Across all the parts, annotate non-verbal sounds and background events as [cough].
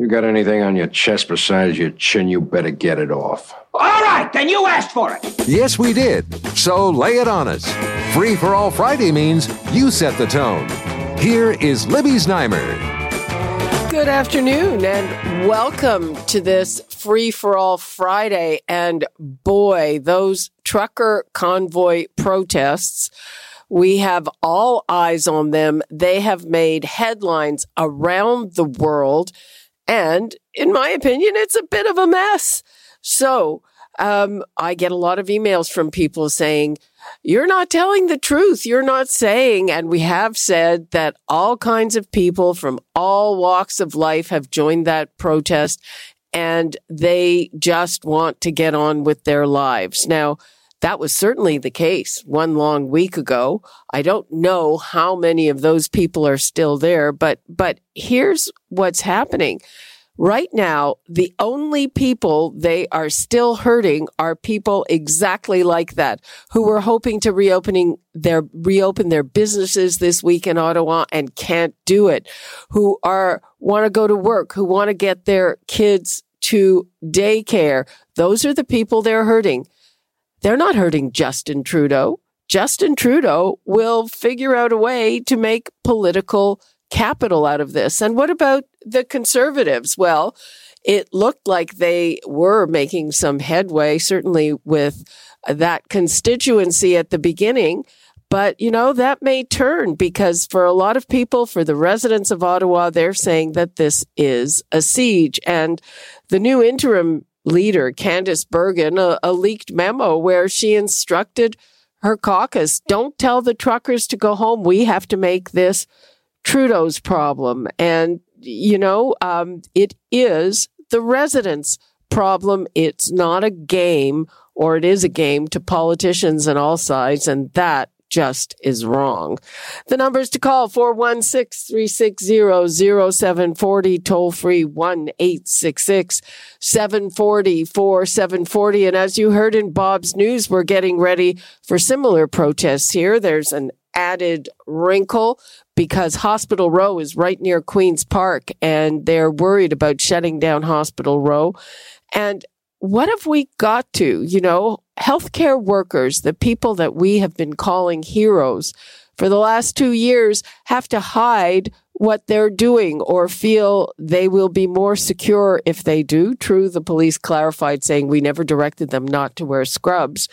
You got anything on your chest besides your chin, you better get it off. All right, then you asked for it. Yes, we did. So lay it on us. Free for all Friday means you set the tone. Here is Libby Znaimer. Good afternoon and welcome to this Free for All Friday. And boy, those trucker convoy protests, we have all eyes on them. They have made headlines around the world. And in my opinion, it's a bit of a mess. So, um, I get a lot of emails from people saying, you're not telling the truth. You're not saying, and we have said that all kinds of people from all walks of life have joined that protest and they just want to get on with their lives. Now, that was certainly the case one long week ago. I don't know how many of those people are still there, but, but here's what's happening. Right now, the only people they are still hurting are people exactly like that who were hoping to reopening their, reopen their businesses this week in Ottawa and can't do it, who are, want to go to work, who want to get their kids to daycare. Those are the people they're hurting. They're not hurting Justin Trudeau. Justin Trudeau will figure out a way to make political capital out of this. And what about the conservatives? Well, it looked like they were making some headway, certainly with that constituency at the beginning. But, you know, that may turn because for a lot of people, for the residents of Ottawa, they're saying that this is a siege. And the new interim leader, Candice Bergen, a, a leaked memo where she instructed her caucus, don't tell the truckers to go home. We have to make this Trudeau's problem. And, you know, um, it is the residents' problem. It's not a game, or it is a game to politicians on all sides. And that just is wrong. The numbers to call 416-360-0740 toll free 1-866-740-4740 and as you heard in Bob's news we're getting ready for similar protests here. There's an added wrinkle because Hospital Row is right near Queen's Park and they're worried about shutting down Hospital Row. And what have we got to, you know, healthcare workers, the people that we have been calling heroes for the last two years have to hide what they're doing or feel they will be more secure if they do. True, the police clarified saying we never directed them not to wear scrubs.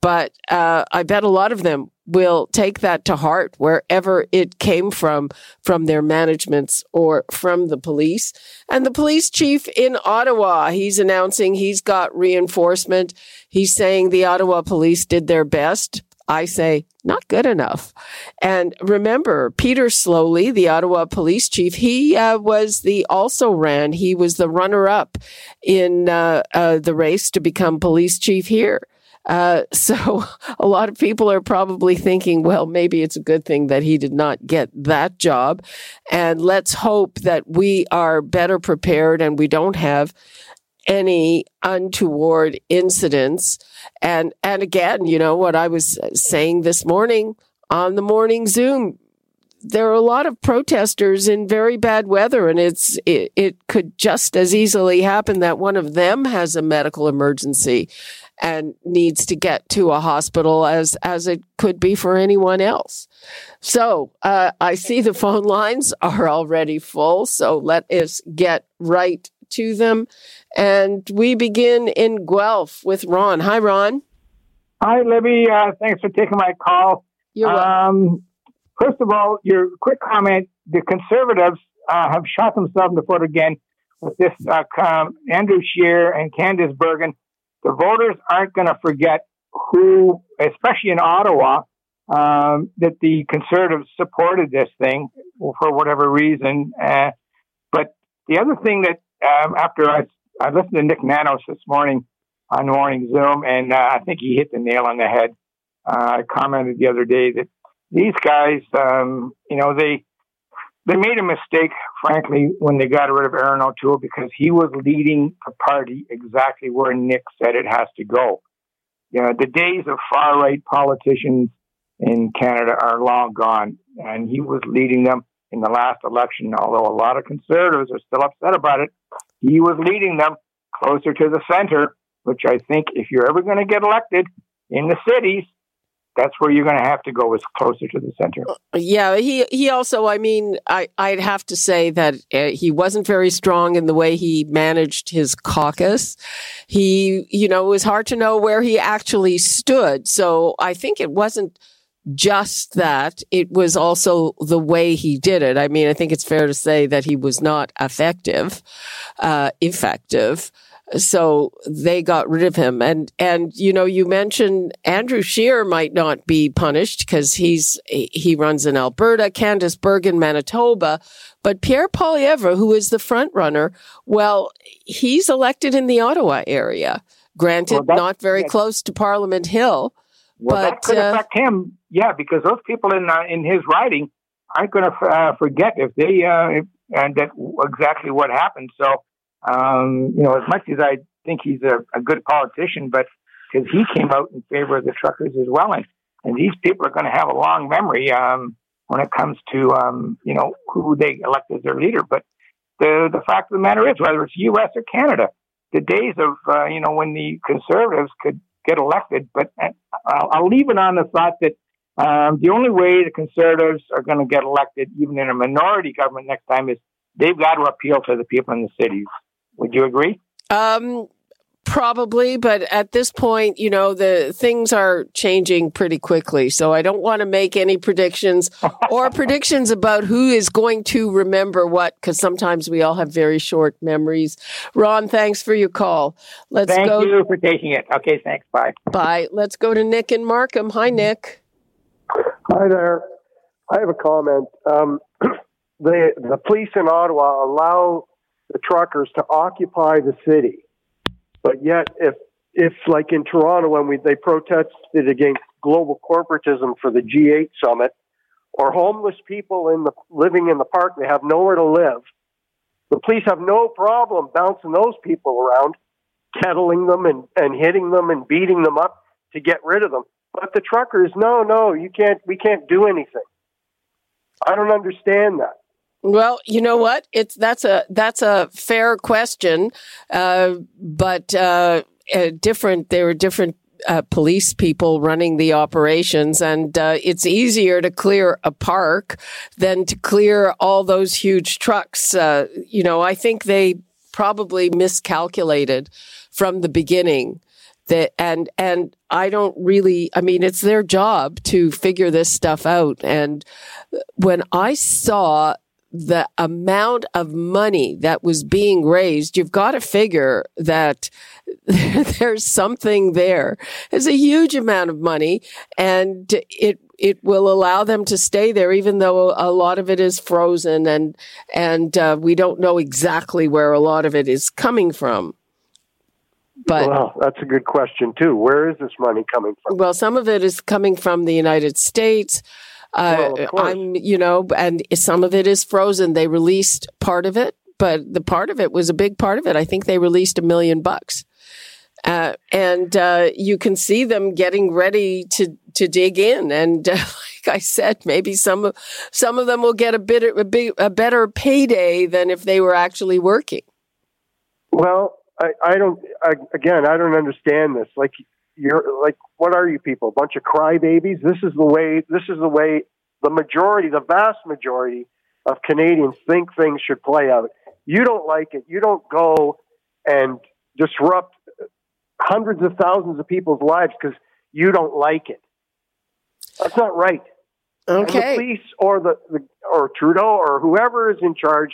But uh, I bet a lot of them will take that to heart wherever it came from, from their managements or from the police. And the police chief in Ottawa, he's announcing he's got reinforcement. He's saying the Ottawa police did their best. I say, not good enough. And remember, Peter Sloly, the Ottawa police chief, he uh, was the also ran. He was the runner up in uh, uh, the race to become police chief here. Uh, [laughs] so a lot of people are probably thinking, well, maybe it's a good thing that he did not get that job. And let's hope that we are better prepared and we don't have any untoward incidents. And, and again, you know, what I was saying this morning on the morning Zoom, there are a lot of protesters in very bad weather and it's it, it could just as easily happen that one of them has a medical emergency and needs to get to a hospital as as it could be for anyone else. So uh, I see the phone lines [laughs] are already full. So let us get right to them, and we begin in Guelph with Ron. Hi, Ron. Hi, Libby. Uh, thanks for taking my call. You're um, first of all, your quick comment: the Conservatives uh, have shot themselves in the foot again with this uh, Andrew Scheer and Candice Bergen the voters aren't going to forget who, especially in Ottawa, um, that the conservatives supported this thing for whatever reason. Uh, but the other thing that um, after I I listened to Nick Nanos this morning on Morning Zoom, and uh, I think he hit the nail on the head. Uh, I commented the other day that these guys, um, you know, they they made a mistake, frankly, when they got rid of Erin O'Toole because he was leading the party exactly where Nick said it has to go. You know, the days of far right politicians in Canada are long gone, and he was leading them in the last election. Although a lot of conservatives are still upset about it, he was leading them closer to the center, which I think if you're ever going to get elected in the cities, that's where you're going to have to go is closer to the center. Yeah, he he also. I mean, I I'd have to say that uh, he wasn't very strong in the way he managed his caucus. He, you know, it was hard to know where he actually stood. So I think it wasn't just that; it was also the way he did it. I mean, I think it's fair to say that he was not effective, uh, effective. So they got rid of him. And, and, you know, you mentioned Andrew Scheer might not be punished because he's, he runs in Alberta, Candice Bergen, Manitoba. But Pierre Poilievre, who is the front runner, well, he's elected in the Ottawa area. Granted, well, not very close to Parliament Hill. Well, but, that could uh, affect him, yeah, because those people in uh, in his riding aren't going to uh, forget if they uh, if, and that exactly what happened. So um, you know, as much as I think he's a, a good politician, but because he came out in favor of the truckers as well, and and these people are going to have a long memory um, when it comes to um, you know who they elect as their leader. But the the fact of the matter is, whether it's U.S. or Canada, the days of uh, you know when the conservatives could get elected. But uh, I'll, I'll leave it on the thought that um, the only way the conservatives are going to get elected, even in a minority government next time, is they've got to appeal to the people in the cities. Would you agree? Um, probably, but at this point, you know, the things are changing pretty quickly. So I don't want to make any predictions [laughs] or predictions about who is going to remember what, because sometimes we all have very short memories. Ron, thanks for your call. Let's Thank go. Thank you for taking it. Okay, thanks. Bye. Bye. Let's go to Nick and Markham. Hi, Nick. Hi there. I have a comment. Um, [clears throat] the the police in Ottawa allow the truckers to occupy the city. But yet, if if like in Toronto when we they protested against global corporatism for the G8 summit, or homeless people in the living in the park, they have nowhere to live. The police have no problem bouncing those people around, kettling them and, and hitting them and beating them up to get rid of them. But the truckers, no, no, you can't. We can't do anything. I don't understand that. Well, you know what? It's that's a that's a fair question, uh, but uh, uh, different. There are different uh, police people running the operations, and uh, it's easier to clear a park than to clear all those huge trucks. Uh, you know, I think they probably miscalculated from the beginning. That and and I don't really. I mean, it's their job to figure this stuff out. And when I saw the amount of money that was being raised, you've got to figure that [laughs] there's something there. It's a huge amount of money and it it will allow them to stay there, even though a lot of it is frozen and and uh, we don't know exactly where a lot of it is coming from. But well, that's a good question too. Where is this money coming from? Well, some of it is coming from the United States. Uh, well, I'm, you know, and some of it is frozen. They released part of it, but the part of it was a big part of it. I think they released a million bucks. Uh, and uh, you can see them getting ready to to dig in. And uh, [laughs] like I said, maybe some some of them will get a bit a, big, a better payday than if they were actually working. Well, I, I don't. I, again, I don't understand this. Like you're like, what are you people? A bunch of crybabies? This is the way. This is the way the majority, the vast majority of Canadians think things should play out. You don't like it. You don't go and disrupt hundreds of thousands of people's lives because you don't like it. That's not right. Okay. And the police or the, the or Trudeau or whoever is in charge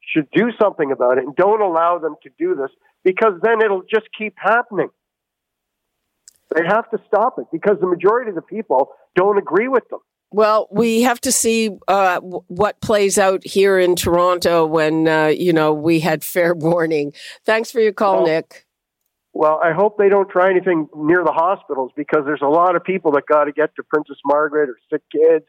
should do something about it and don't allow them to do this because then it'll just keep happening. They have to stop it because the majority of the people don't agree with them. Well, we have to see uh, what plays out here in Toronto when uh, you know we had fair [laughs] warning. Thanks for your call, Well, Nick. Well, I hope they don't try anything near the hospitals because there's a lot of people that got to get to Princess Margaret or sick kids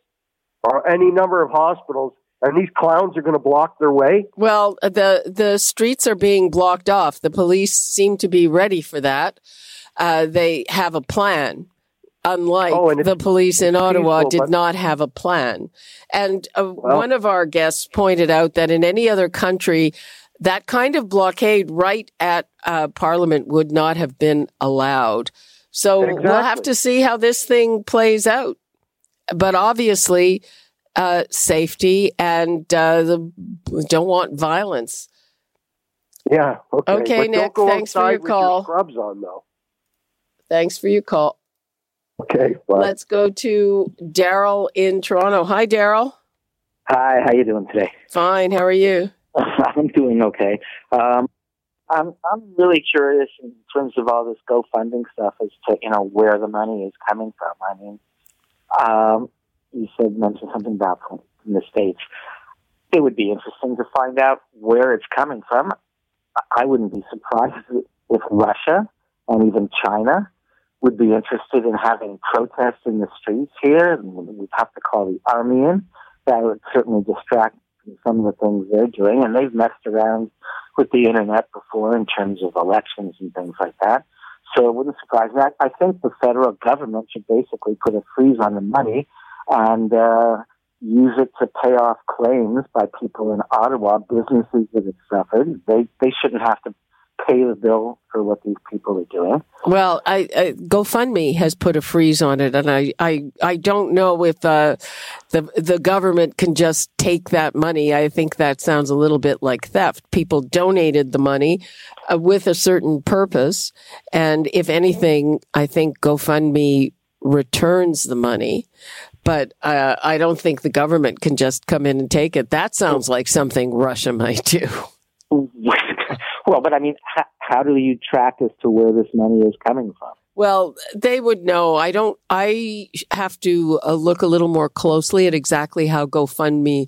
or any number of hospitals, and these clowns are going to block their way. Well, the the streets are being blocked off. The police seem to be ready for that. Uh, they have a plan. Unlike Oh, the police in Ottawa did not have a plan. And uh, Well- one of our guests pointed out that in any other country, that kind of blockade right at uh, Parliament would not have been allowed. So we'll have to see how this thing plays out. But obviously, uh, safety and uh, the don't want violence. Yeah. Okay. Okay, Nick, thanks for your call. scrubs on though. Thanks for your call. Okay. Bye. Let's go to Daryl in Toronto. Hi, Daryl. Hi, how you doing today? Fine. How are you? [laughs] I'm doing okay. Um, I'm I'm really curious in terms of all this GoFunding stuff as to you know where the money is coming from. I mean, um, you said mentioned something about from from the states. It would be interesting to find out where it's coming from. I wouldn't be surprised if Russia and even China would be interested in having protests in the streets here. And we'd have to call the army in. That would certainly distract some of the things they're doing. And they've messed around with the internet before in terms of elections and things like that. So it wouldn't surprise me. I, I think the federal government should basically put a freeze on the money and uh, use it to pay off claims by people in Ottawa, businesses that have suffered. They they shouldn't have to pay the bill for what these people are doing. Well, I, I GoFundMe has put a freeze on it, and I, I, I don't know if uh, the the government can just take that money. I think that sounds a little bit like theft. People donated the money uh, with a certain purpose, and if anything, I think GoFundMe returns the money. But uh, I don't think the government can just come in and take it. That sounds like something Russia might do. [laughs] well, but I mean, how, how do you track as to where this money is coming from? Well, they would know. I don't, I have to uh, look a little more closely at exactly how GoFundMe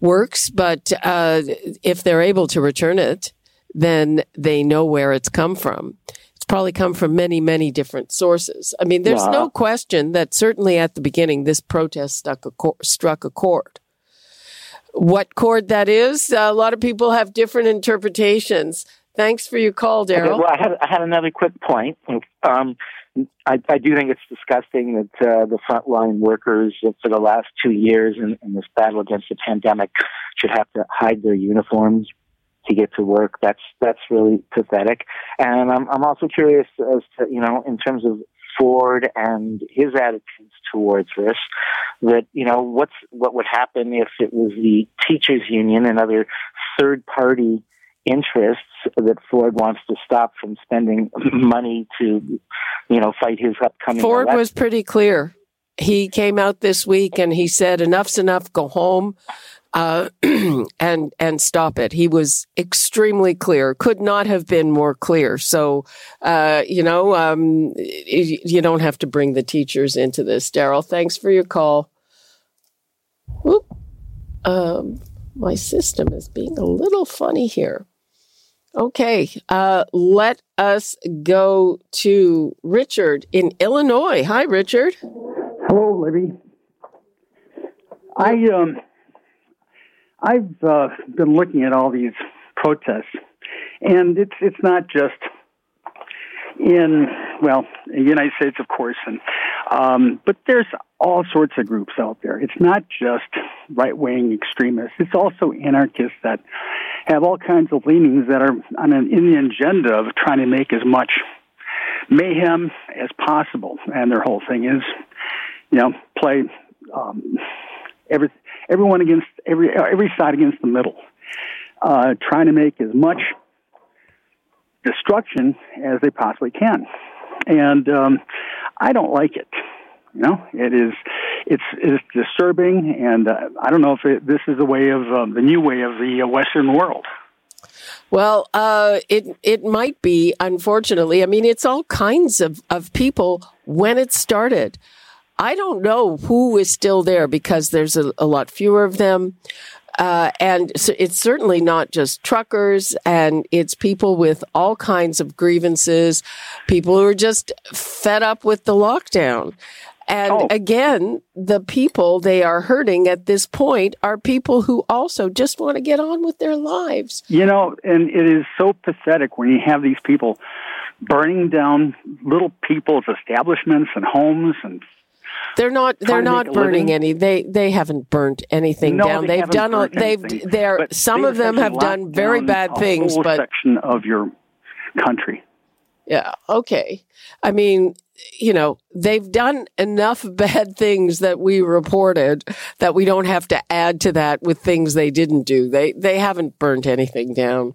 works, but uh, if they're able to return it, then they know where it's come from. It's probably come from many, many different sources. I mean, there's Yeah. no question that certainly at the beginning, this protest stuck a cor- struck a chord. What chord that is, a lot of people have different interpretations. Thanks for your call, Okay, well, I had, I had another quick point. Um, I, I do think it's disgusting that uh, the frontline workers for the last two years in, in this battle against the pandemic should have to hide their uniforms to get to work. That's that's really pathetic. And I'm I'm also curious as to you know in terms of Ford and his attitudes towards this. That you know what's what would happen if it was the teachers union and other third party interests that Ford wants to stop from spending [laughs] money to, you know, fight his upcoming. Ford election. was pretty clear. He came out this week and he said, "Enough's enough. Go home." Uh, [clears throat] and and stop it. He was extremely clear. Could not have been more clear. So, uh, you know, um, you don't have to bring the teachers into this. Daryl, thanks for your call. Whoop. Um, my system is being a little funny here. Okay, uh, let us go to Richard in Illinois. Hi, Richard. Hello, Libby. I um, I've uh, been looking at all these protests, and it's it's not just in well, the United States, of course, and um, but there's all sorts of groups out there. It's not just right wing extremists. It's also anarchists that have all kinds of leanings that are on an in the agenda of trying to make as much mayhem as possible. And their whole thing is, you know, play um, every everyone against every every side against the middle, uh, trying to make as much destruction as they possibly can. And um, I don't like it. You know, it is it's it's disturbing, and uh, I don't know if it, this is the way of um, the new way of the uh, Western world. Well, uh, it it might be. Unfortunately, I mean, it's all kinds of of people. When it started, I don't know who is still there because there's a, a lot fewer of them. Uh, and so it's certainly not just truckers and it's people with all kinds of grievances, people who are just fed up with the lockdown. And oh. again, the people they are hurting at this point are people who also just want to get on with their lives. You know, and it is so pathetic when you have these people burning down little people's establishments and homes and they're not. They're not burning any. They they haven't burnt anything no, down. They have done. A, they've. They're. Some of them have done very bad things, but section of your country. Yeah. Okay. I mean, you know, they've done enough [laughs] bad things that we reported that we don't have to add to that with things they didn't do. They they haven't burnt anything down.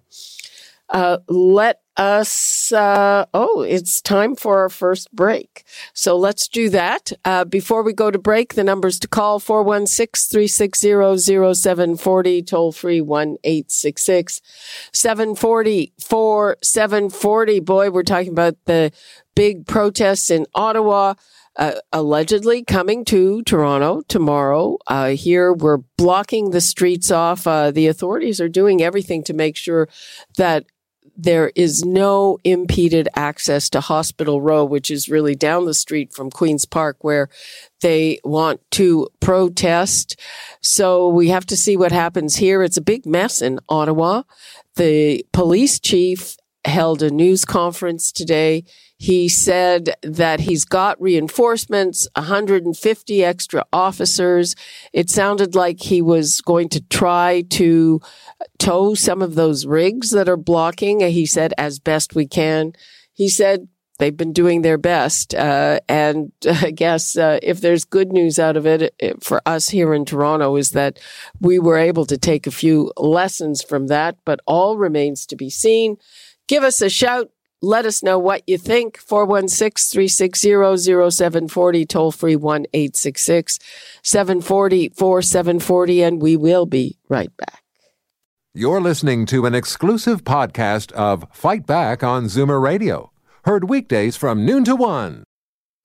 Uh, let us, uh, oh, it's time for our first break. So let's do that. Uh, before we go to break, the numbers to call 416-360-0740, toll free 1-866-740-4740. Boy, we're talking about the big protests in Ottawa. Uh, allegedly coming to Toronto tomorrow. Uh, here we're blocking the streets off. Uh, the authorities are doing everything to make sure that there is no impeded access to Hospital Row, which is really down the street from Queen's Park where they want to protest. So we have to see what happens here. It's a big mess in Ottawa. The police chief held a news conference today. He said that he's got reinforcements, 150 extra officers. It sounded like he was going to try to tow some of those rigs that are blocking. He said, as best we can. He said, they've been doing their best. Uh, and I guess uh, if there's good news out of it, it, for us here in Toronto is that we were able to take a few lessons from that, but all remains to be seen. Give us a shout. Let us know what you think. 416-360-0740, toll free 1-866-740-4740, and we will be right back. You're listening to an exclusive podcast of Fight Back on Zoomer Radio, heard weekdays from noon to one.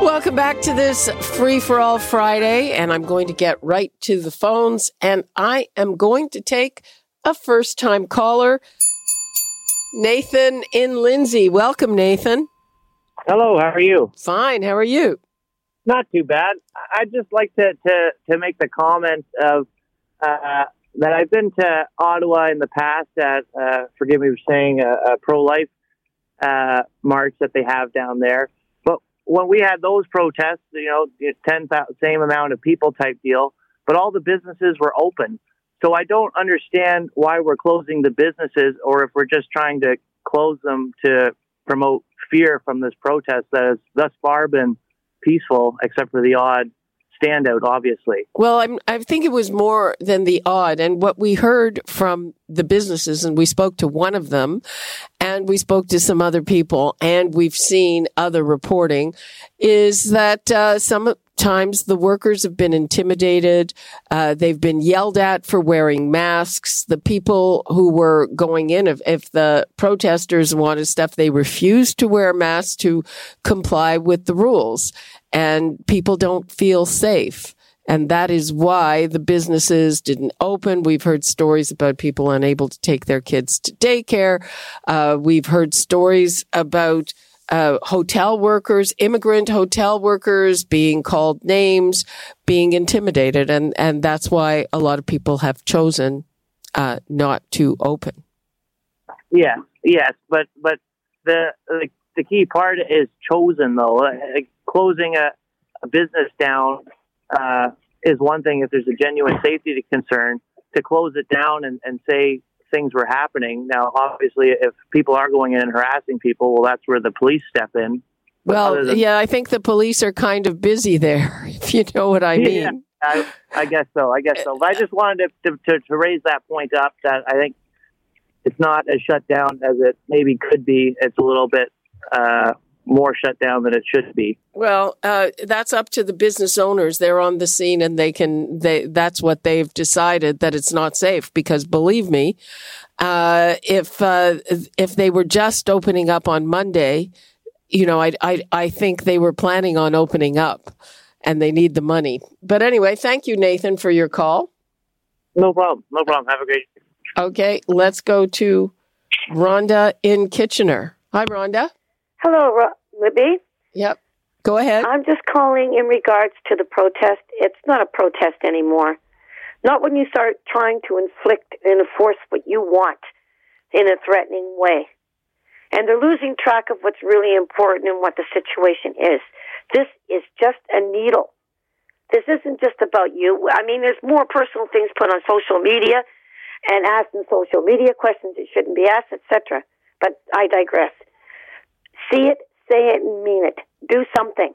Welcome back to this Free for All Friday, and I'm going to get right to the phones, and I am going to take a first time caller, Nathan in Lindsay. Welcome, Nathan. Hello, how are you? Fine, how are you? Not too bad. I'd just like to, to, to make the comment of uh, that I've been to Ottawa in the past at, uh, forgive me for saying, a, a pro life uh, march that they have down there when we had those protests, you know, 10, same amount of people type deal, but all the businesses were open. So I don't understand why we're closing the businesses or if we're just trying to close them to promote fear from this protest that has thus far been peaceful, except for the odd standout, obviously. Well, I'm, I think it was more than the odd. And what we heard from the businesses, and we spoke to one of them, and we spoke to some other people, and we've seen other reporting, is that uh, sometimes the workers have been intimidated. Uh, they've been yelled at for wearing masks. The people who were going in, if, if the protesters wanted stuff, they refused to wear masks to comply with the rules and people don't feel safe. And that is why the businesses didn't open. We've heard stories about people unable to take their kids to daycare. Uh, we've heard stories about uh, hotel workers, immigrant hotel workers being called names, being intimidated. And, and that's why a lot of people have chosen uh, not to open. Yeah, yes. But, but the, the, the key part is chosen, though. Like, closing a, a business down uh, is one thing if there's a genuine safety concern. To close it down and, and say things were happening. Now, obviously, if people are going in and harassing people, well, that's where the police step in. But well, than- yeah, I think the police are kind of busy there, [laughs] if you know what I mean. Yeah, I, I guess so. I guess so. But I just wanted to, to, to, to raise that point up that I think it's not as shut down as it maybe could be. It's a little bit uh, more shut down than it should be. Well, uh, that's up to the business owners. They're on the scene and they can, they, that's what they've decided that it's not safe because believe me, uh, if, uh, if they were just opening up on Monday, you know, I, I, I think they were planning on opening up and they need the money. But anyway, thank you, Nathan, for your call. No problem. No problem. Have a great day. Okay, let's go to Rhonda in Kitchener. Hi, Rhonda. Hello, Libby. Yep. Go ahead. I'm just calling in regards to the protest. It's not a protest anymore. Not when you start trying to inflict and enforce what you want in a threatening way. And they're losing track of what's really important and what the situation is. This is just a needle. This isn't just about you. I mean, there's more personal things put on social media and asking social media questions that shouldn't be asked, etc. But I digress. See it, say it, and mean it. Do something.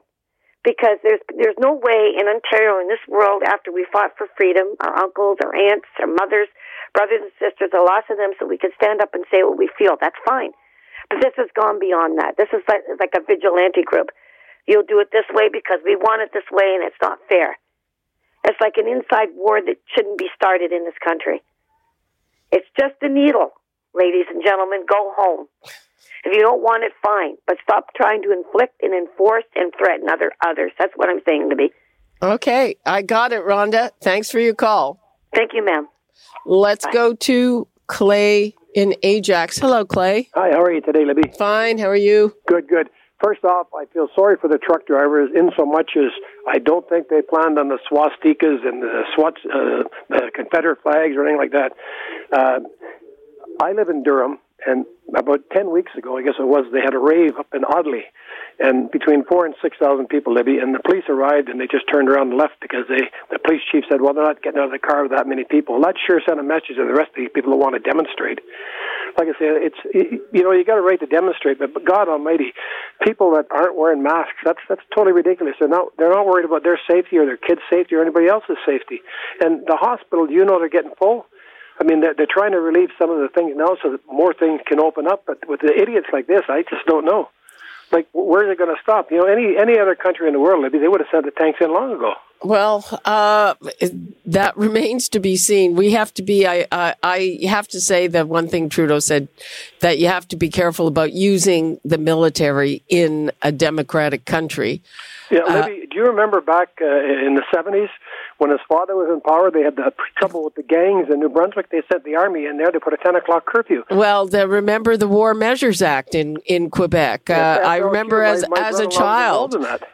Because there's there's no way in Ontario in this world after we fought for freedom, our uncles, our aunts, our mothers, brothers and sisters, a loss of them, so we could stand up and say what we feel. That's fine. But this has gone beyond that. This is like, like a vigilante group. You'll do it this way because we want it this way and it's not fair. It's like an inside war that shouldn't be started in this country. It's just a needle, ladies and gentlemen. Go home. If you don't want it, fine. But stop trying to inflict and enforce and threaten other others. That's what I'm saying to be. Okay, I got it, Rhonda. Thanks for your call. Thank you, ma'am. Let's Bye. go to Clay in Ajax. Hello, Clay. Hi, how are you today, Libby? Fine. How are you? Good, good. First off, I feel sorry for the truck drivers in so much as I don't think they planned on the swastikas and the SWAT, uh, the Confederate flags or anything like that. Uh, I live in Durham, and about 10 weeks ago, I guess it was, they had a rave up in Audley, and between four and 6,000 people, Libby, and the police arrived and they just turned around and left because they, the police chief said, well, they're not getting out of the car with that many people. That sure sent a message to the rest of these people who want to demonstrate. Like I said, it's, you know, you got a right to demonstrate, but, but God almighty, people that aren't wearing masks, that's, that's totally ridiculous. They're not, they're not worried about their safety or their kids' safety or anybody else's safety. And the hospital, you know, they're getting full. I mean, they're, they're trying to relieve some of the things now so that more things can open up. But with the idiots like this, I just don't know. Like, where's it going to stop? You know, any any other country in the world, maybe they would have sent the tanks in long ago. Well, uh, that [laughs] remains to be seen. We have to be. I, I, I have to say that one thing Trudeau said that you have to be careful about using the military in a democratic country. Yeah, Libby, do you remember back uh, in the seventies when his father was in power? They had the trouble with the gangs in New Brunswick. They sent the army in there to put a ten o'clock curfew. Well, the, remember the War Measures Act in in Quebec. Yes, uh, I remember as my, my as a child. involved in that.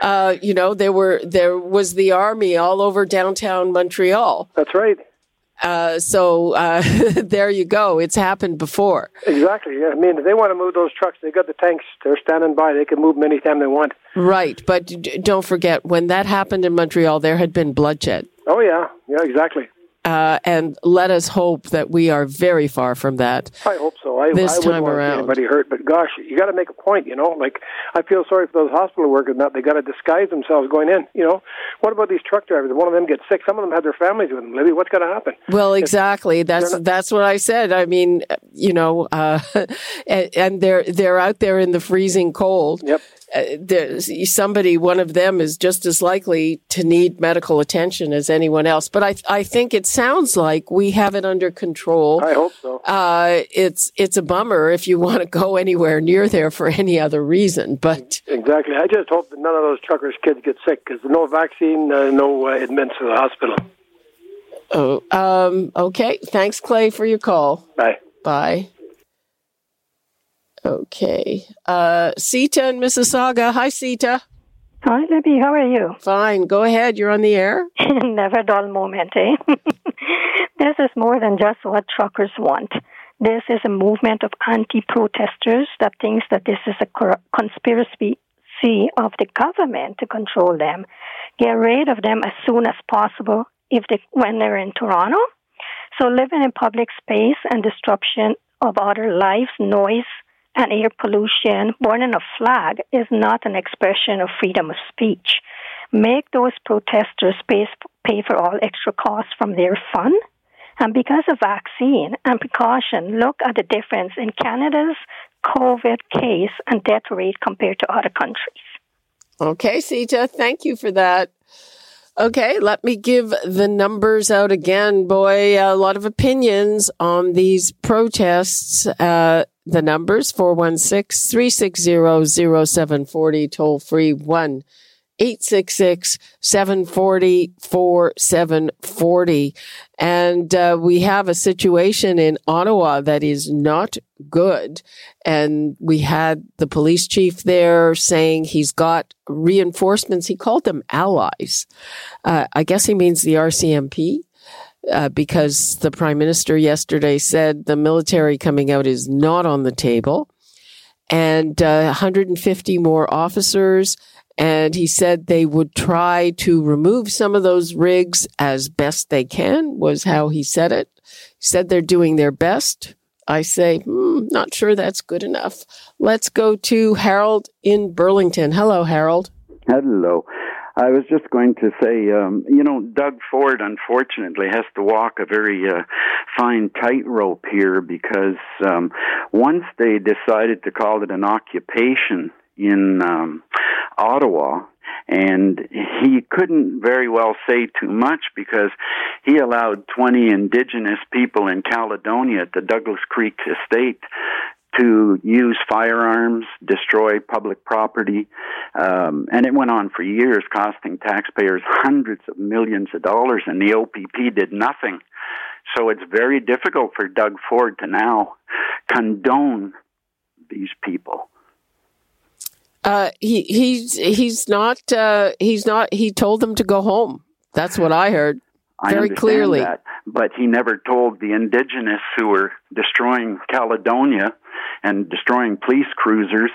Uh, you know, there were there was the army all over downtown Montreal. That's right. Uh, so uh, [laughs] there you go. It's happened before. Exactly. I mean, if they want to move those trucks, they got the tanks. They're standing by. They can move them anytime they want. Right, but don't forget when that happened in Montreal, there had been bloodshed. Oh yeah, yeah, exactly. Uh, and let us hope that we are very far from that. I hope so. I, This I time around. anybody hurt, but gosh, you got to make a point. You know, like I feel sorry for those hospital workers. Now they got to disguise themselves going in. You know, what about these truck drivers? If one of them gets sick, some of them have their families with them. Libby, what's going to happen? Well, exactly. That's that's what I said. I mean, you know, uh, [laughs] and, and they're they're out there in the freezing cold. Yep. Uh, somebody, one of them is just as likely to need medical attention as anyone else. But I, I think it sounds like we have it under control. I hope so. Uh, it's, it's a bummer if you want to go anywhere near there for any other reason, but Exactly. I just hope that none of those truckers' kids get sick because no vaccine, uh, no uh, admits to the hospital. oh, um, okay. Thanks, Clay, for your call. Bye. Bye. Okay. Uh, Sita in Mississauga. Hi, Sita. Hi, Libby. How are you? Fine. Go ahead. You're on the air. [laughs] Never dull moment, eh? [laughs] this is more than just what truckers want. This is a movement of anti-protesters that thinks that this is a cor- conspiracy of the government to control them. Get rid of them as soon as possible if they, when they're in Toronto. So living in public space and disruption of other lives, noise, and air pollution born in a flag is not an expression of freedom of speech. make those protesters pay, pay for all extra costs from their fund. And because of vaccine and precaution, look at the difference in Canada's COVID case and death rate compared to other countries. Okay, Sita, thank you for that. Okay, let me give the numbers out again. Boy, a lot of opinions on these protests. Uh, the numbers 416 360 0740, toll free 1 866 740 4740. And uh, we have a situation in Ottawa that is not good. And we had the police chief there saying he's got reinforcements. He called them allies. Uh, I guess he means the RCMP. Uh, because the prime minister yesterday said the military coming out is not on the table and uh, 150 more officers and he said they would try to remove some of those rigs as best they can, was how he said it. He said they're doing their best. I say, hmm, not sure that's good enough. Let's go to Harold in Burlington. Hello, Harold. Hello. I was just going to say, um, you know, Doug Ford unfortunately has to walk a very uh, fine tightrope here because um, once they decided to call it an occupation in um, Ottawa, and he couldn't very well say too much because he allowed 20 indigenous people in Caledonia at the Douglas Creek estate to use firearms, destroy public property, um, and it went on for years, costing taxpayers hundreds of millions of dollars, and the OPP did nothing. So it's very difficult for Doug Ford to now condone these people. Uh, he he's he's not uh, he's not he told them to go home. That's what I heard I very clearly. That, but he never told the indigenous who were destroying Caledonia and destroying police cruisers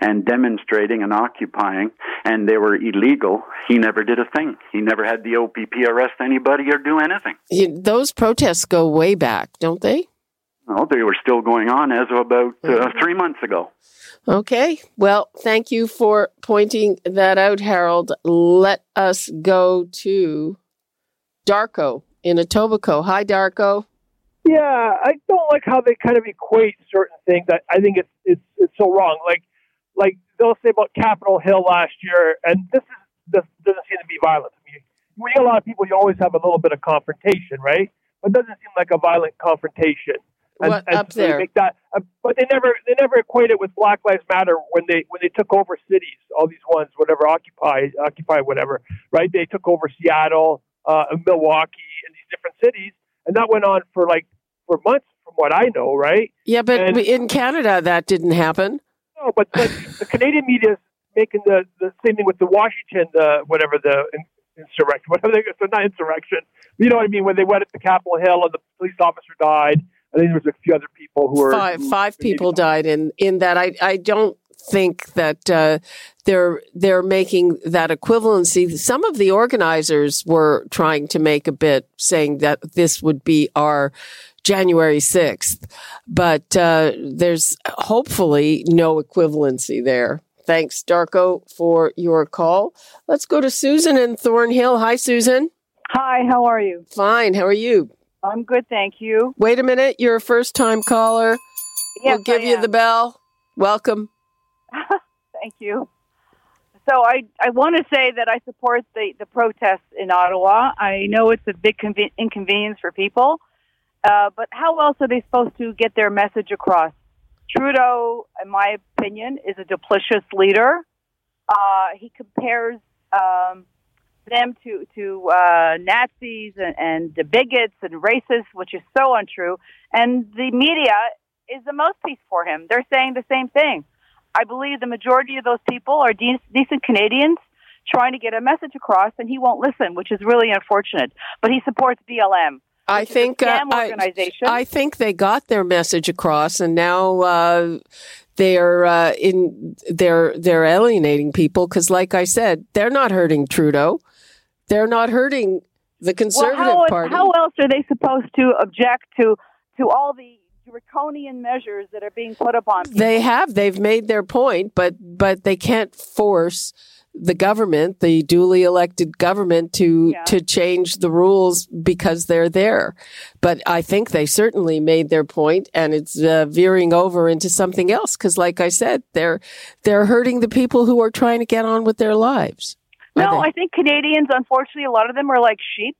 and demonstrating and occupying, and they were illegal. He never did a thing. He never had the OPP arrest anybody or do anything. Those protests go way back, don't they? No, they were still going on as of about uh, three months ago. Okay. Well, thank you for pointing that out, Harold. Let us go to Darko in Etobicoke. Hi, Darko. Yeah, I don't like how they kind of equate certain things. I, I think it's it's it's so wrong. Like like they'll say about Capitol Hill last year, and this is this doesn't seem to be violent. I mean, when you get a lot of people, you always have a little bit of confrontation, right? But it doesn't seem like a violent confrontation. And, What and up so there? Make that, uh, but they never they never equate it with Black Lives Matter when they when they took over cities, all these ones, whatever, Occupy, Occupy, whatever, right? They took over Seattle, uh, Milwaukee, and these different cities, and that went on for like for months, from what I know, right? Yeah, but And- in Canada, that didn't happen. No, but, but the Canadian media is making the, the same thing with the Washington, uh, whatever the insurrection, [laughs] whatever they, so not insurrection. You know what I mean? When they went at the Capitol Hill and the police officer died, I think there was a few other people who were five who- five people died in in that. I I don't think that uh, they're they're making that equivalency. Some of the organizers were trying to make a bit, saying that this would be our January sixth, but uh, there's hopefully no equivalency there. Thanks, Darko, for your call. Let's go to Susan in Thornhill. Hi, Susan. Hi, how are you? Fine. How are you? I'm good, thank you. Wait a minute. You're a first time caller. Yes, we'll give you the bell. Welcome. [laughs] Thank you. So I, I want to say that I support the, the protests in Ottawa. I know it's a big conven- inconvenience for people, uh, but how else are they supposed to get their message across? Trudeau, in my opinion, is a duplicitous leader. Uh, he compares um, them to to uh, Nazis and, and bigots and racists, which is so untrue. And the media is the mouthpiece for him. They're saying the same thing. I believe the majority of those people are de- decent Canadians trying to get a message across, and he won't listen, which is really unfortunate. But he supports BLM. I think uh, I. I think they got their message across, and now uh, they're uh, in they're they're alienating people because, like I said, they're not hurting Trudeau, they're not hurting the Conservative well, how, Party. How else are they supposed to object to to all the draconian measures that are being put upon people? They have. They've made their point, but but they can't force the government, the duly elected government to, yeah. to change the rules because they're there. But I think they certainly made their point and it's uh, veering over into something else. Cause like I said, they're, they're hurting the people who are trying to get on with their lives. No, I think Canadians, unfortunately, a lot of them are like sheep.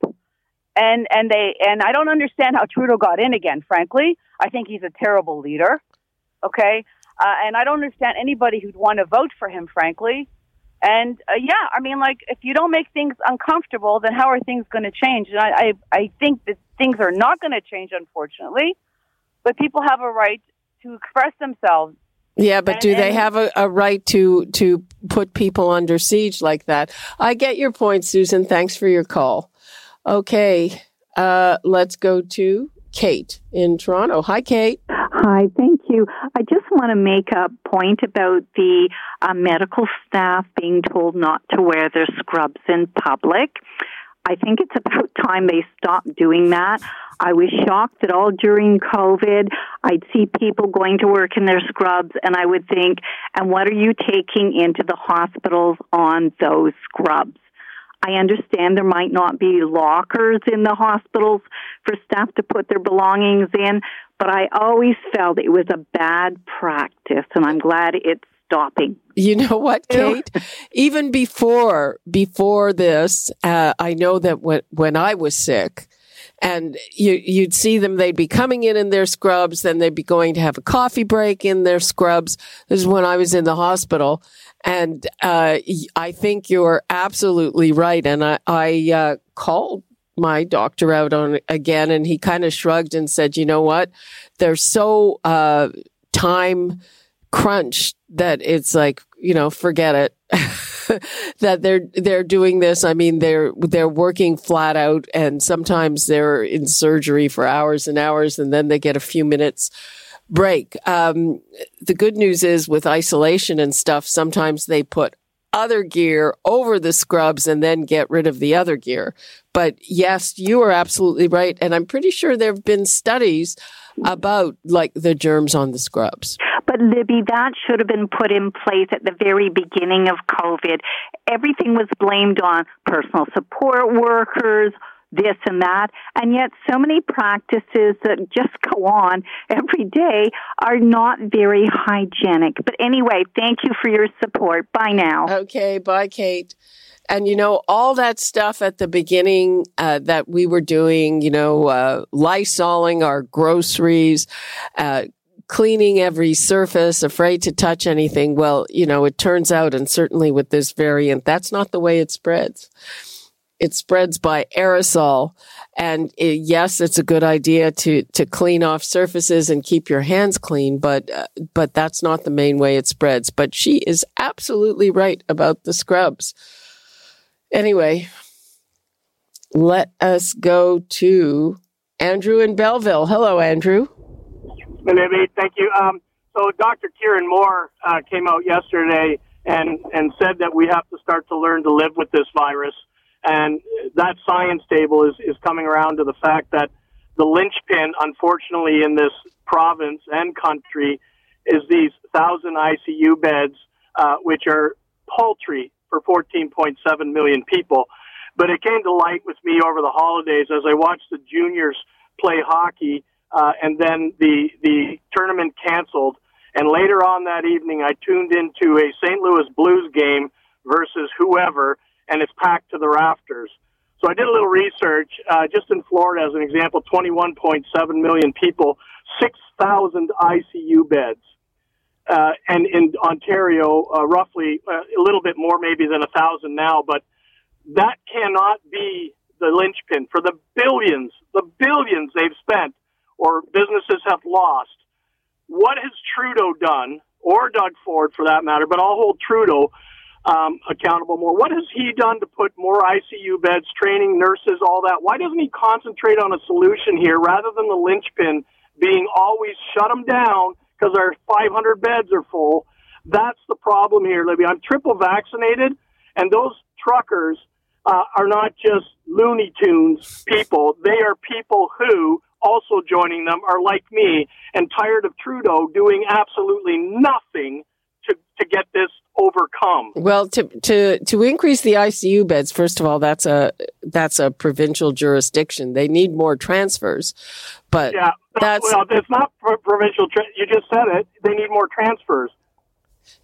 And, and they, and I don't understand how Trudeau got in again, frankly. I think he's a terrible leader. Okay. Uh, and I don't understand anybody who'd want to vote for him, frankly. And uh, yeah, I mean, like if you don't make things uncomfortable, then how are things going to change? And I, I, I think that things are not going to change, unfortunately. But people have a right to express themselves. Yeah, but and, do they have a, a right to to put people under siege like that? I get your point, Susan. Thanks for your call. Okay, uh, let's go to Kate in Toronto. Hi, Kate. Hi, thank you. I just want to make a point about the uh, medical staff being told not to wear their scrubs in public. I think it's about [laughs] time they stop doing that. I was shocked that all during COVID, I'd see people going to work in their scrubs, and I would think, and what are you taking into the hospitals on those scrubs? I understand there might not be lockers in the hospitals for staff to put their belongings in, but I always felt it was a bad practice, and I'm glad it's stopping. You know what, Kate? Even before before this, uh, I know that when when I was sick, and you, you'd see them, they'd be coming in in their scrubs, then they'd be going to have a coffee break in their scrubs. This is when I was in the hospital. And, uh, I think you're absolutely right. And I, I, uh, called my doctor out on again and he kind of shrugged and said, you know what? They're so, uh, time crunched that it's like, you know, forget it. [laughs] that they're they're doing this. I mean, they're they're working flat out, and sometimes they're in surgery for hours and hours, and then they get a few minutes break. Um, the good news is with isolation and stuff, sometimes they put other gear over the scrubs and then get rid of the other gear. But yes, you are absolutely right. And I'm pretty sure there have been studies about like the germs on the scrubs. But Libby, that should have been put in place at the very beginning of COVID. Everything was blamed on personal support workers, this and that. And yet so many practices that just go on every day are not very hygienic. But anyway, thank you for your support. Bye now. Okay. Bye, Kate. And you know, all that stuff at the beginning uh, that we were doing, you know, uh, lysoling our groceries, uh, cleaning every surface, afraid to touch anything. Well, you know, it turns out, and certainly with this variant, that's not the way it spreads. It spreads by aerosol. And it, yes, it's a good idea to, to clean off surfaces and keep your hands clean, but, uh, but that's not the main way it spreads. But she is absolutely right about the scrubs. Anyway, let us go to Andrew in Belleville. Hello, Andrew. Libby, thank you. Um, so Dr. Kieran Moore uh, came out yesterday and, and said that we have to start to learn to live with this virus. And that science table is, is coming around to the fact that the linchpin, unfortunately, in this province and country is these thousand ICU beds, uh, which are paltry for 14.7 million people. But it came to light with me over the holidays as I watched the juniors play hockey uh, and then the the tournament canceled. And later on that evening, I tuned into a St. Louis Blues game versus whoever, and it's packed to the rafters. So I did a little research, uh, just in Florida as an example, 21.7 million people, 6,000 ICU beds. Uh, and in Ontario, uh, roughly uh, a little bit more maybe than a thousand now, but that cannot be the linchpin for the billions, the billions they've spent or businesses have lost. What has Trudeau done, or Doug Ford for that matter, but I'll hold Trudeau um, accountable more. What has he done to put more ICU beds, training nurses, all that? Why doesn't he concentrate on a solution here rather than the linchpin being always shut them down because our 500 beds are full? That's the problem here, Libby. I'm triple vaccinated, and those truckers uh, are not just Looney Tunes people. They are people who also joining them are like me and tired of Trudeau doing absolutely nothing to, to get this overcome. Well, to to to increase the ICU beds, first of all, that's a that's a provincial jurisdiction. They need more transfers, but yeah, that's well, it's not provincial. You just said it. They need more transfers.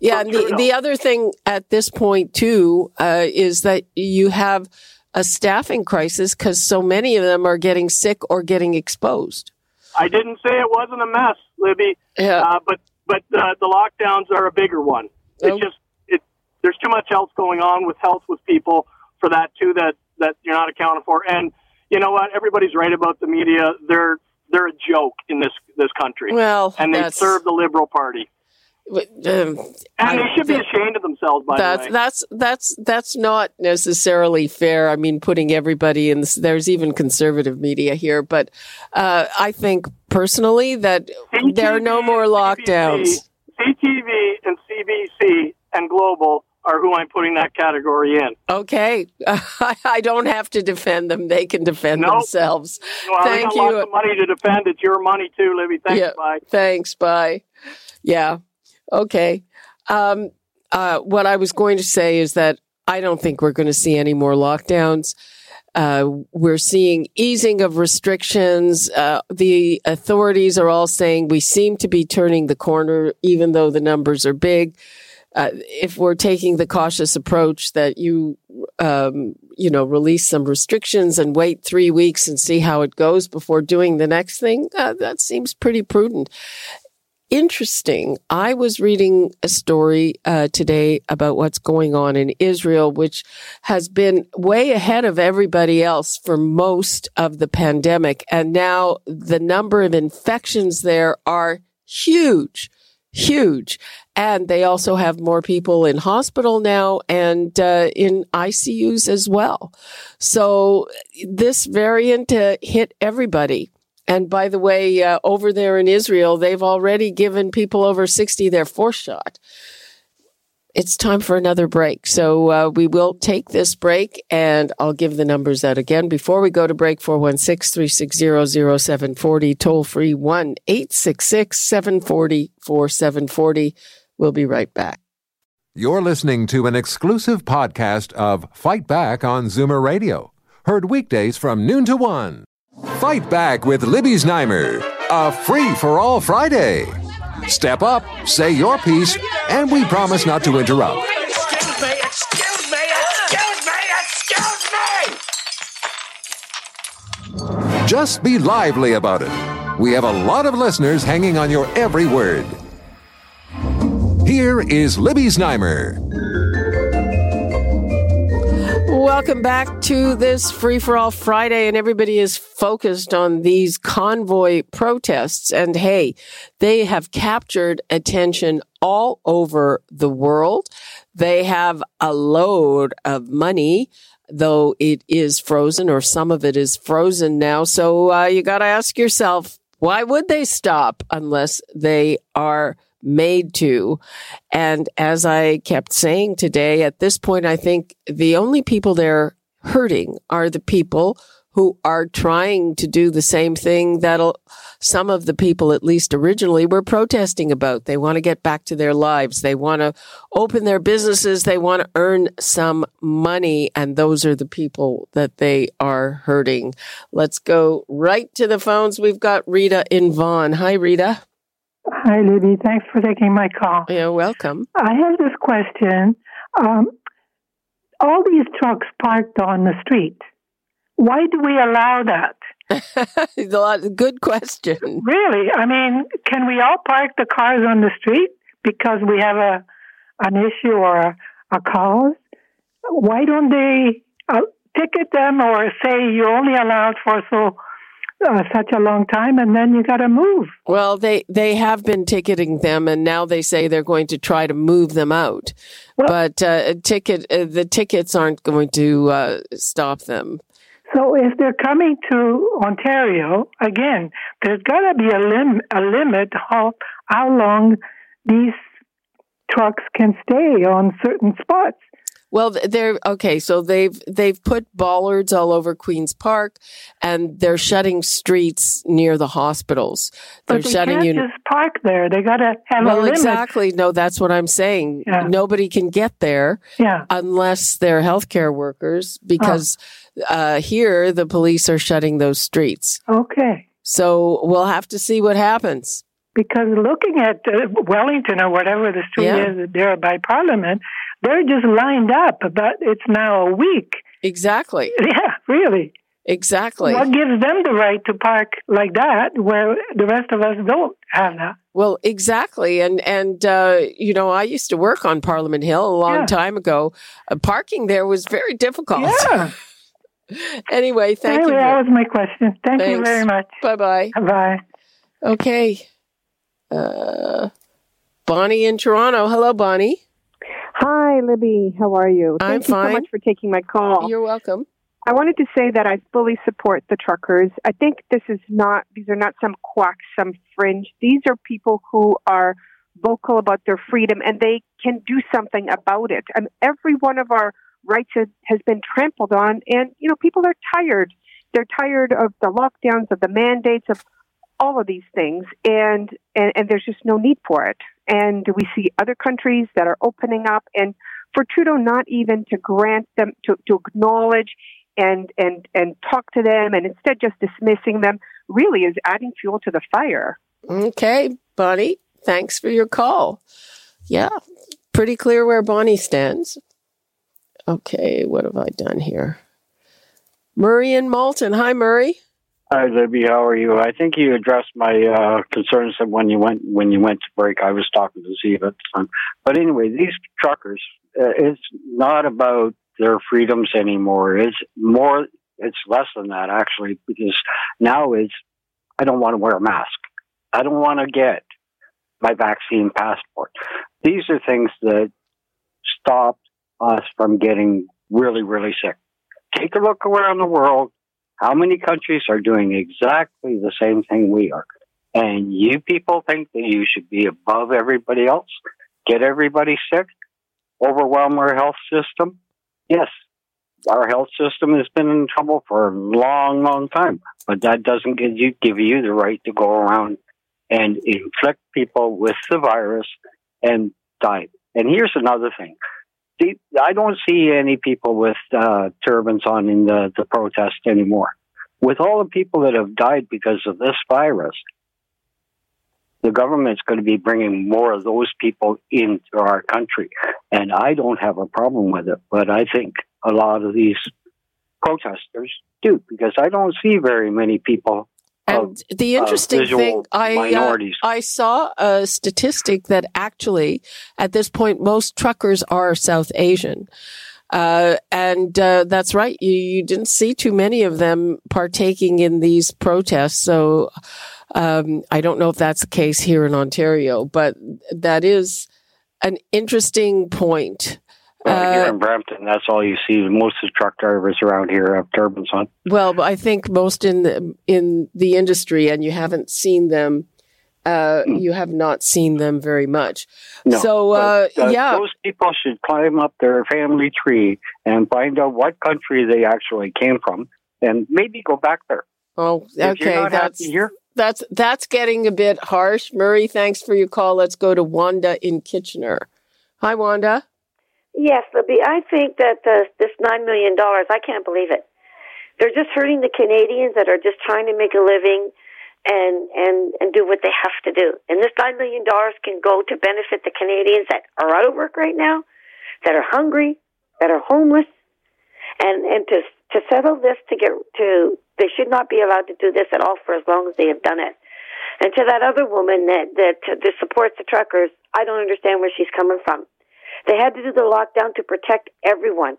yeah. And the the other thing at this point too uh, is that you have a staffing crisis because so many of them are getting sick or getting exposed. I didn't say it wasn't a mess, Libby. Yeah. Uh, but but uh, the lockdowns are a bigger one. It's just it. There's too much else going on with health with people for that too that that you're not accounting for. And you know what? Everybody's right about the media. They're they're a joke in this this country. Well, and they serve the Liberal Party. Um, And they should be ashamed of themselves. By that's the way, that's that's that's not necessarily fair. I mean, putting everybody in this, there's even conservative media here, but uh, I think personally that there are no more lockdowns. CTV and CBC and Global are who I'm putting that category in. Okay, [laughs] I don't have to defend them; they can defend Nope. themselves. Well, Thank you. lots of money to defend. It's your money too, Libby. Thanks. Yeah. Bye. Thanks. Bye. Yeah. Okay. Um, uh, what I was going to say is that I don't think we're going to see any more lockdowns. Uh, we're seeing easing of restrictions. Uh, the authorities are all saying we seem to be turning the corner, even though the numbers are big. Uh, if we're taking the cautious approach that you, um, you know, release some restrictions and wait three weeks and see how it goes before doing the next thing, uh, that seems pretty prudent interesting. I was reading a story uh, today about what's going on in Israel, which has been way ahead of everybody else for most of the pandemic. And now the number of infections there are huge, huge. And they also have more people in hospital now and uh, in ICUs as well. So this variant uh, hit everybody. And by the way, uh, over there in Israel, they've already given people over 60 their fourth shot. It's time for another break. So uh, we will take this break and I'll give the numbers out again. Before we go to break, 416 360 0740, toll free 1 866 740 4740. We'll be right back. You're listening to an exclusive podcast of Fight Back on Zoomer Radio. Heard weekdays from noon to one. Fight Back with Libby Znaimer, a free for all Friday. Step up, say your piece, and we promise not to interrupt. Excuse me, excuse me, excuse me, excuse me! Just be lively about it. We have a lot of listeners hanging on your every word. Here is Libby Znaimer. Welcome back to this Free for All Friday, and everybody is focused on these convoy protests. And hey, they have captured attention all over the world. They have a load of money, though it is frozen, or some of it is frozen now. So uh, you got to ask yourself, why would they stop unless they are made to. And as I kept saying today, at this point, I think the only people they're hurting are the people who are trying to do the same thing that some of the people, at least originally, were protesting about. They want to get back to their lives. They want to open their businesses. They want to earn some money. And those are the people that they are hurting. Let's go right to the phones. We've got Rita in Vaughan. Hi, Rita. Hi, Libby. Thanks for taking my call. You're welcome. I have this question. Um, all these trucks parked on the street, why do we allow that? [laughs] Good question. Really? I mean, can we all park the cars on the street because we have a an issue or a, a cause? Why don't they uh, ticket them or say you're only allowed for so uh, such a long time and then you got to move. Well, they they have been ticketing them, and now they say they're going to try to move them out. but uh, ticket uh, the tickets aren't going to uh, stop them. So if they're coming to Ontario again, there's got to be a lim- a limit how how long these trucks can stay on certain spots. Well, they're okay. So they've they've put bollards all over Queens Park, and they're shutting streets near the hospitals. They're But they shutting can't uni- just park there. They got to have a well, limit. exactly. No, that's what I'm saying. Yeah. Nobody can get there Yeah. unless they're healthcare workers because uh, here the police are shutting those streets. Okay. So we'll have to see what happens. Because looking at uh, Wellington or whatever the street Yeah. is there by Parliament, they're just lined up. But it's now a week. Exactly. [laughs] Yeah, really. Exactly. What gives them the right to park like that where the rest of us don't have that? Well, exactly, and and uh, you know, I used to work on Parliament Hill a long Yeah. time ago. Uh, parking there was very difficult. Yeah. [laughs] anyway, thank anyway, you. that was my question. Thank you very much. Bye bye bye. Bye. Okay. Uh, Bonnie in Toronto. Hello, Bonnie. Hi, Libby. How are you? I'm Thank you fine. so much for taking my call. You're welcome. I wanted to say that I fully support the truckers. I think this is not; these are not some quacks, some fringe. These are people who are vocal about their freedom, and they can do something about it. And every one of our rights has, has been trampled on, and you know, people are tired. They're tired of the lockdowns, of the mandates, of all of these things, and, and and there's just no need for it. And we see other countries that are opening up, and for Trudeau not even to grant them to, to acknowledge and and and talk to them, and instead just dismissing them, really is adding fuel to the fire. Okay, Bonnie. Thanks for your call. Yeah, pretty clear where Bonnie stands. Okay, what have I done here? Murray and Malton. Hi, Murray. Hi, Libby. How are you? I think you addressed my uh, concerns that when you went when you went to break. I was talking to Steve at the time. But anyway, these truckers, uh, it's not about their freedoms anymore. It's more. It's less than that actually, because now it's I don't want to wear a mask. I don't want to get my vaccine passport. These are things that stop us from getting really, really sick. Take a look around the world. How many countries are doing exactly the same thing we are? And you people think that you should be above everybody else, get everybody sick, overwhelm our health system? Yes, our health system has been in trouble for a long, long time, but that doesn't give you give you the right to go around and inflict people with the virus and die. And here's another thing. I don't see any people with uh, turbans on in the, the protest anymore. With all the people that have died because of this virus, the government's going to be bringing more of those people into our country. And I don't have a problem with it, but I think a lot of these protesters do because I don't see very many people. And of, the interesting thing, I uh. I saw a statistic that actually, at this point, most truckers are South Asian. Uh, and uh, that's right. You, you didn't see too many of them partaking in these protests. So um, I don't know if that's the case here in Ontario, but that is an interesting point. Well, here in Brampton, that's all you see. Most of the truck drivers around here have turbans on. Well, I think most in the, in the industry, and you haven't seen them. Uh, you have not seen them very much. No, so, uh, but, uh, yeah, those people should climb up their family tree and find out what country they actually came from, and maybe go back there. Oh, okay. That's here, that's that's getting a bit harsh. Murray, thanks for your call. Let's go to Wanda in Kitchener. Hi, Wanda. Yes, Libby. I think that the, this nine million dollars, I can't believe it. They're just hurting the Canadians that are just trying to make a living and and and do what they have to do. And this nine million dollars can go to benefit the Canadians that are out of work right now, that are hungry, that are homeless, and and to to settle this to get to they should not be allowed to do this at all for as long as they have done it. And to that other woman that that, that supports the truckers, I don't understand where she's coming from. They had to do the lockdown to protect everyone.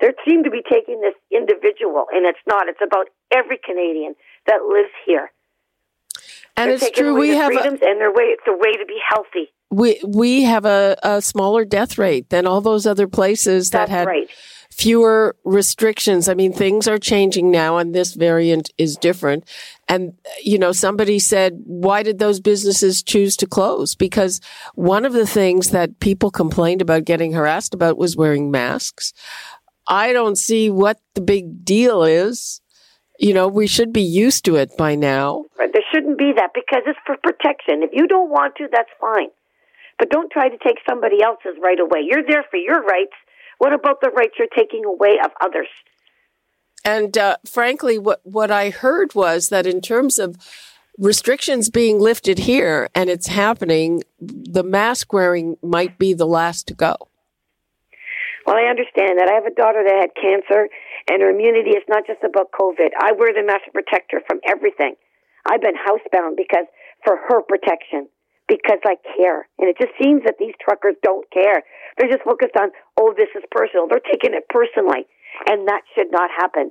They seem to be taking this individual, and it's not. It's about every Canadian that lives here. And They're it's true, we have a- and their way. It's a way to be healthy. We we have a, a smaller death rate than all those other places that That's had right. Fewer restrictions. I mean, things are changing now and this variant is different. And, you know, somebody said, why did those businesses choose to close? Because one of the things that people complained about getting harassed about was wearing masks. I don't see what the big deal is. You know, we should be used to it by now. There shouldn't be that because it's for protection. If you don't want to, that's fine. But don't try to take somebody else's right away. You're there for your rights. What about the rights you're taking away of others? And uh, frankly, what what I heard was that in terms of restrictions being lifted here and it's happening, the mask wearing might be the last to go. Well, I understand that. I have a daughter that had cancer, and her immunity is not just about COVID. I wear the mask to protect her from everything. I've been housebound because for her protection, because I care. And it just seems that these truckers don't care. They're just focused on, oh, this is personal. They're taking it personally, and that should not happen.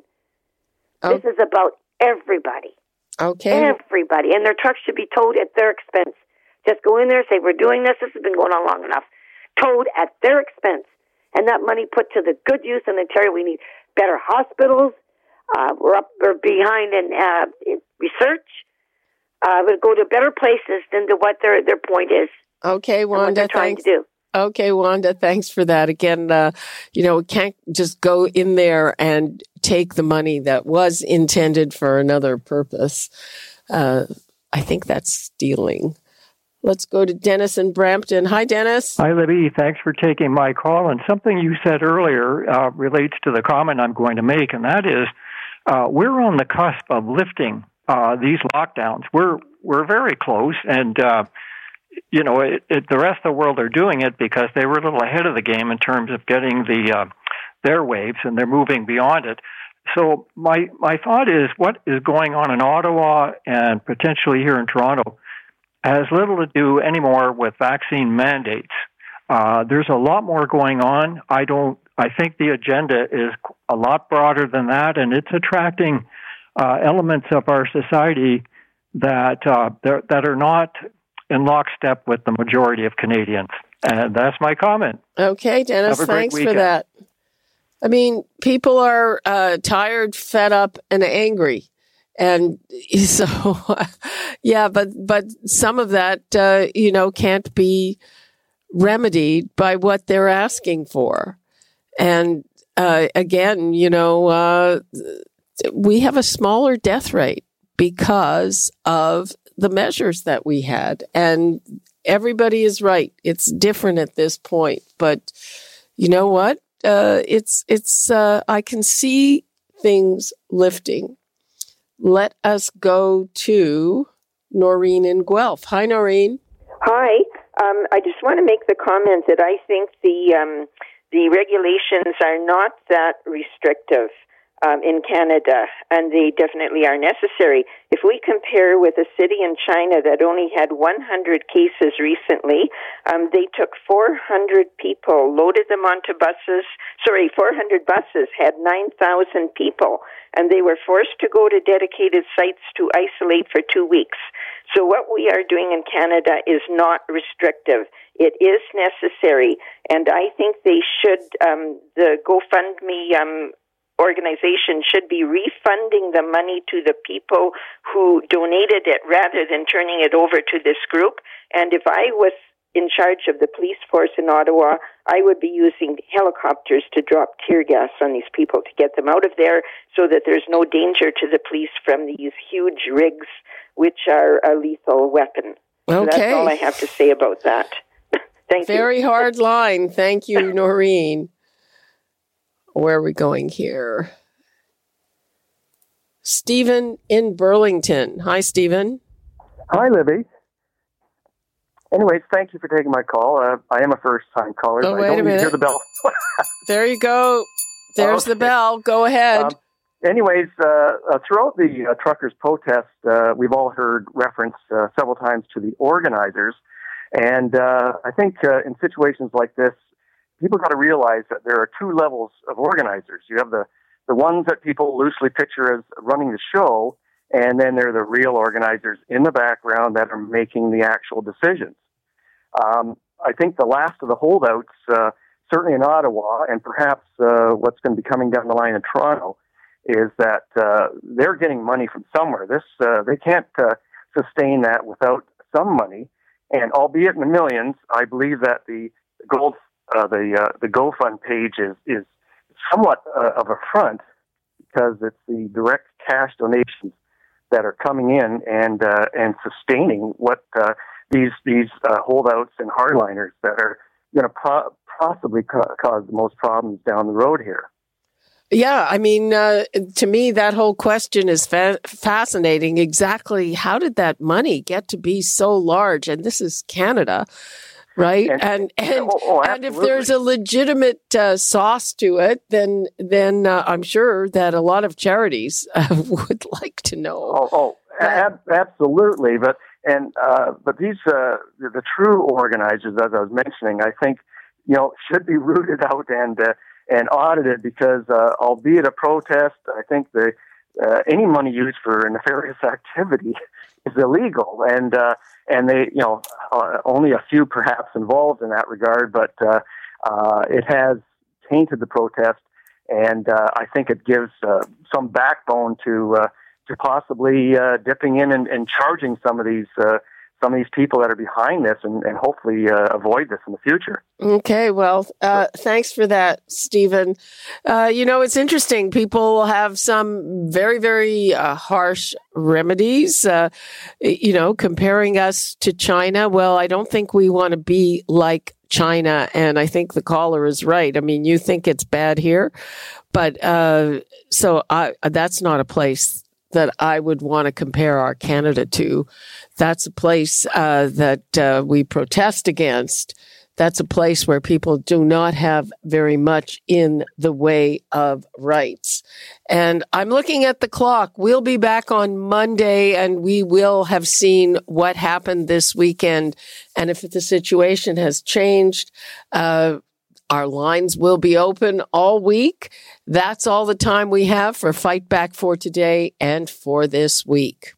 Oh. This is about everybody. Okay. Everybody. And their trucks should be towed at their expense. Just go in there, and say, we're doing this. This has been going on long enough. Towed at their expense. And that money put to the good use in Ontario. We need better hospitals. Uh, we're up, we're behind in, uh, in research. Uh, would go to better places than to what their, their point is. Okay, and what Wanda, trying thanks. to do. Okay, Wanda, thanks for that. Again, uh, you know, we can't just go in there and take the money that was intended for another purpose. Uh, I think that's stealing. Let's go to Dennis in Brampton. Hi, Dennis. Hi, Libby. Thanks for taking my call. And something you said earlier uh, relates to the comment I'm going to make, and that is uh, we're on the cusp of lifting uh, these lockdowns. We're we're very close, and uh, you know it, it, the rest of the world are doing it because they were a little ahead of the game in terms of getting the uh, their waves, and they're moving beyond it. So my my thought is, what is going on in Ottawa and potentially here in Toronto has little to do anymore with vaccine mandates. Uh, there's a lot more going on. I don't. I think the agenda is a lot broader than that, and it's attracting uh, elements of our society that uh, that are not in lockstep with the majority of Canadians. And that's my comment. Okay, Dennis, thanks for that. I mean, people are uh, tired, fed up, and angry. And [laughs] so, yeah, but but some of that, uh, you know, can't be remedied by what they're asking for. And uh, again, you know, uh, we have a smaller death rate because of the measures that we had. And everybody is right. It's different at this point. But you know what? Uh, it's, it's, uh, I can see things lifting. Let us go to Noreen in Guelph. Hi, Noreen. Hi. Um, I just want to make the comment that I think the um, the regulations are not that restrictive um, in Canada, and they definitely are necessary. If we compare with a city in China that only had 100 cases recently, um, they took 400 people, loaded them onto buses. Sorry, 400 buses had 9,000 people, and they were forced to go to dedicated sites to isolate for two weeks. So what we are doing in Canada is not restrictive. It is necessary, and I think they should. Um, the GoFundMe um, organization should be refunding the money to the people who donated it rather than turning it over to this group. And if I was in charge of the police force in Ottawa, I would be using helicopters to drop tear gas on these people to get them out of there so that there's no danger to the police from these huge rigs, which are a lethal weapon. So that's all I have to say about that. [laughs] Thank you. Very hard line. Thank you, [laughs] Noreen. Where are we going here? Stephen in Burlington. Hi, Stephen. Hi, Libby. Anyways, thank you for taking my call. Uh, I am a first-time caller. Oh, wait I a don't need to hear the bell. [laughs] There you go. There's the bell. Go ahead. Um, anyways, uh, uh, throughout the uh, truckers' protest, uh, we've all heard reference uh, several times to the organizers, and uh, I think uh, in situations like this, people got to realize that there are two levels of organizers. You have the the ones that people loosely picture as running the show, and then there are the real organizers in the background that are making the actual decisions. Um, I think the last of the holdouts uh, certainly in Ottawa, and perhaps uh, what's going to be coming down the line in Toronto, is that uh, they're getting money from somewhere. This uh, they can't uh, sustain that without some money, and albeit in the millions, I believe that the gold uh, the uh, the GoFund page is is somewhat uh, of a front because it's the direct cash donations that are coming in and uh, and sustaining what uh, these these uh, holdouts and hardliners that are going to pro- possibly ca- cause the most problems down the road here. Yeah, I mean, uh, to me, that whole question is fa- fascinating. Exactly how did that money get to be so large? And this is Canada, right? And and and, oh, oh, and if there's a legitimate uh, sauce to it, then then uh, I'm sure that a lot of charities uh, [laughs] would like to know. Oh, oh ab- absolutely. But and uh, but these uh, the, the true organizers, as I was mentioning, I think you know should be [laughs] rooted out and uh, and audited because uh, albeit a protest, I think the uh, any money used for a nefarious [laughs] activity is illegal, and uh, and they you know uh, only a few perhaps involved in that regard, but uh, uh, it has tainted the protest, and uh, I think it gives uh, some backbone to uh, to possibly uh, dipping in and, and charging some of these. Some of these people that are behind this and, and hopefully uh, avoid this in the future. Okay, well, uh, thanks for that, Stephen. Uh, you know, it's interesting. People have some very, very uh, harsh remedies. Uh, you know, comparing us to China. Well, I don't think we want to be like China, and I think the caller is right. I mean, you think it's bad here, but uh, so I, that's not a place that I would want to compare our Canada to. That's a place uh, that uh, we protest against. That's a place where people do not have very much in the way of rights. And I'm looking at the clock. We'll be back on Monday and we will have seen what happened this weekend. And if the situation has changed, uh, our lines will be open all week. That's all the time we have for Fight Back for today and for this week.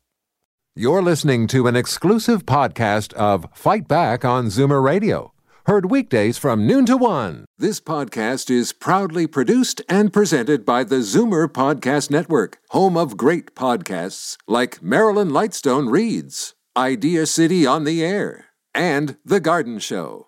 You're listening to an exclusive podcast of Fight Back on Zoomer Radio. Heard weekdays from noon to one. This podcast is proudly produced and presented by the Zoomer Podcast Network, home of great podcasts like Marilyn Lightstone Reads, Idea City on the Air, and The Garden Show.